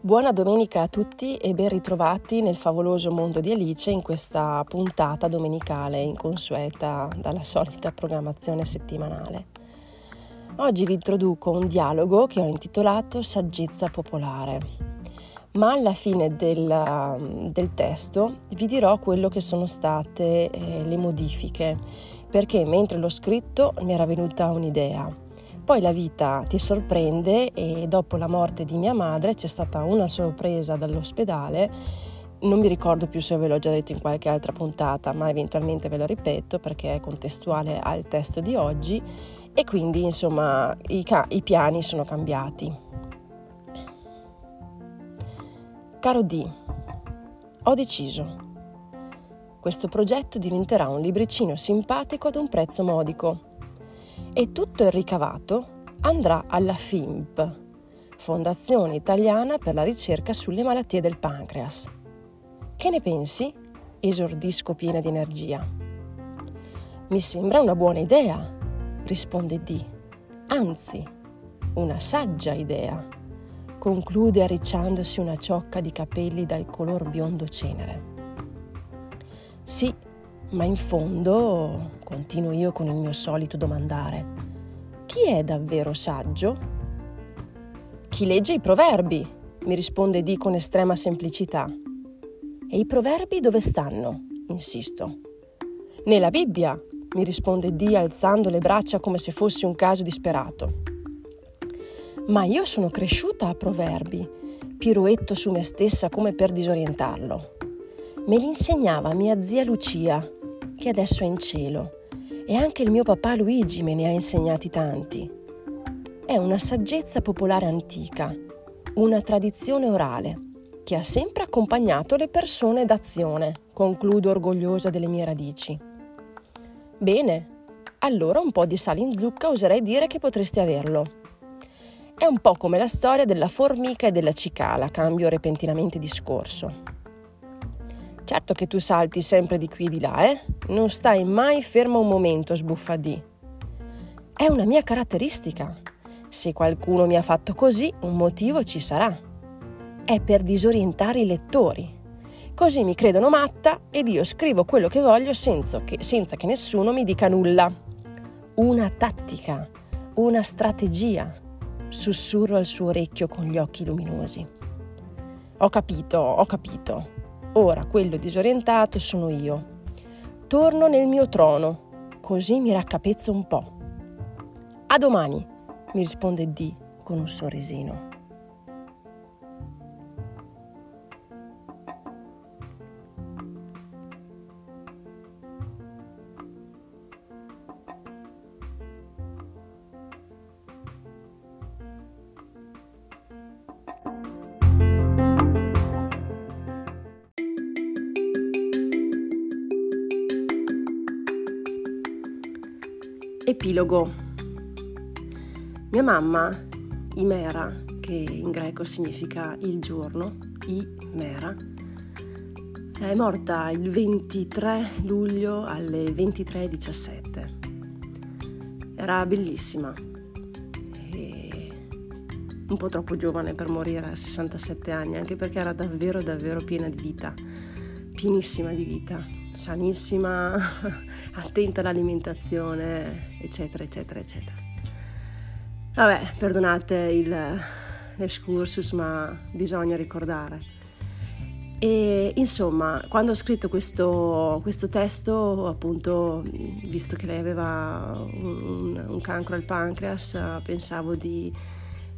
Buona domenica a tutti e ben ritrovati nel favoloso mondo di Alice in questa puntata domenicale inconsueta dalla solita programmazione settimanale. Oggi vi introduco un dialogo che ho intitolato Saggezza popolare, ma alla fine del, del testo vi dirò quello che sono state eh, le modifiche, perché mentre l'ho scritto mi era venuta un'idea poi la vita ti sorprende e dopo la morte di mia madre c'è stata una sorpresa dall'ospedale. Non mi ricordo più se ve l'ho già detto in qualche altra puntata, ma eventualmente ve lo ripeto perché è contestuale al testo di oggi e quindi insomma i, ca- i piani sono cambiati. Caro D, ho deciso. Questo progetto diventerà un libricino simpatico ad un prezzo modico e tutto il ricavato andrà alla FIMP, Fondazione Italiana per la ricerca sulle malattie del pancreas. Che ne pensi? esordisco piena di energia. Mi sembra una buona idea, risponde D. Anzi, una saggia idea, conclude arricciandosi una ciocca di capelli dal color biondo cenere. Sì, ma in fondo, continuo io con il mio solito domandare, chi è davvero saggio? Chi legge i proverbi, mi risponde Di con estrema semplicità. E i proverbi dove stanno? insisto. Nella Bibbia, mi risponde Di alzando le braccia come se fosse un caso disperato. Ma io sono cresciuta a proverbi, piruetto su me stessa come per disorientarlo. Me li insegnava mia zia Lucia, che adesso è in cielo e anche il mio papà Luigi me ne ha insegnati tanti. È una saggezza popolare antica, una tradizione orale che ha sempre accompagnato le persone d'azione, concludo orgogliosa delle mie radici. Bene, allora un po' di sale in zucca oserei dire che potresti averlo. È un po' come la storia della formica e della cicala, cambio repentinamente discorso. Certo che tu salti sempre di qui e di là, eh? Non stai mai fermo un momento, sbuffa di. È una mia caratteristica. Se qualcuno mi ha fatto così, un motivo ci sarà. È per disorientare i lettori. Così mi credono matta ed io scrivo quello che voglio senza che, senza che nessuno mi dica nulla. Una tattica, una strategia, sussurro al suo orecchio con gli occhi luminosi. Ho capito, ho capito. Ora quello disorientato sono io. Torno nel mio trono, così mi raccapezzo un po'. A domani, mi risponde D con un sorrisino. Epilogo. Mia mamma, Imera, che in greco significa il giorno, Imera, è morta il 23 luglio alle 23.17. Era bellissima un po' troppo giovane per morire a 67 anni, anche perché era davvero davvero piena di vita, pienissima di vita sanissima, attenta all'alimentazione, eccetera, eccetera, eccetera. Vabbè, perdonate il, l'excursus, ma bisogna ricordare. E insomma, quando ho scritto questo, questo testo, appunto, visto che lei aveva un, un cancro al pancreas, pensavo di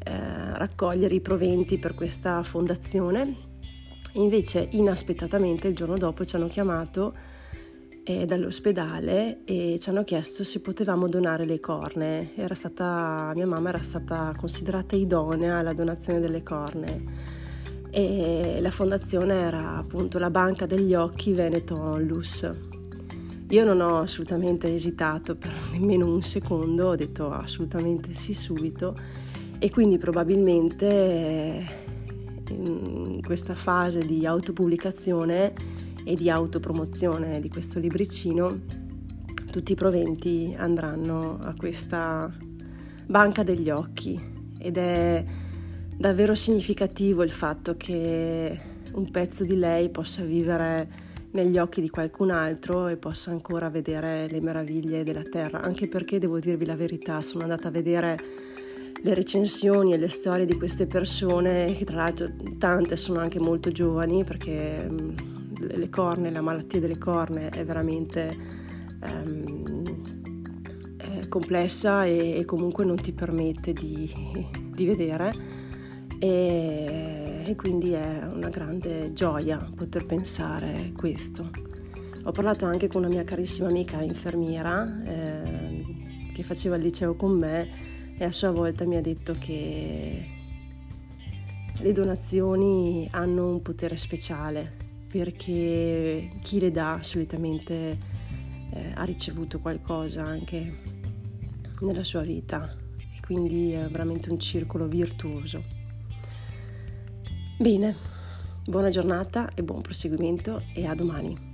eh, raccogliere i proventi per questa fondazione. Invece, inaspettatamente, il giorno dopo ci hanno chiamato eh, dall'ospedale e ci hanno chiesto se potevamo donare le corne. Stata, mia mamma era stata considerata idonea alla donazione delle corne e la fondazione era appunto la Banca degli Occhi Veneto Onlus. Io non ho assolutamente esitato per nemmeno un secondo, ho detto assolutamente sì subito e quindi probabilmente eh, in questa fase di autopubblicazione e di autopromozione di questo libricino, tutti i proventi andranno a questa banca degli occhi. Ed è davvero significativo il fatto che un pezzo di lei possa vivere negli occhi di qualcun altro e possa ancora vedere le meraviglie della terra, anche perché devo dirvi la verità, sono andata a vedere le recensioni e le storie di queste persone, che tra l'altro tante sono anche molto giovani, perché mm, le corne, la malattia delle corne è veramente um, è complessa e, e, comunque non ti permette di, di vedere. E, e quindi è una grande gioia poter pensare questo. Ho parlato anche con una mia carissima amica infermiera eh, che faceva il liceo con me e a sua volta mi ha detto che le donazioni hanno un potere speciale perché chi le dà solitamente eh, ha ricevuto qualcosa anche nella sua vita e quindi è veramente un circolo virtuoso. Bene, buona giornata e buon proseguimento e a domani.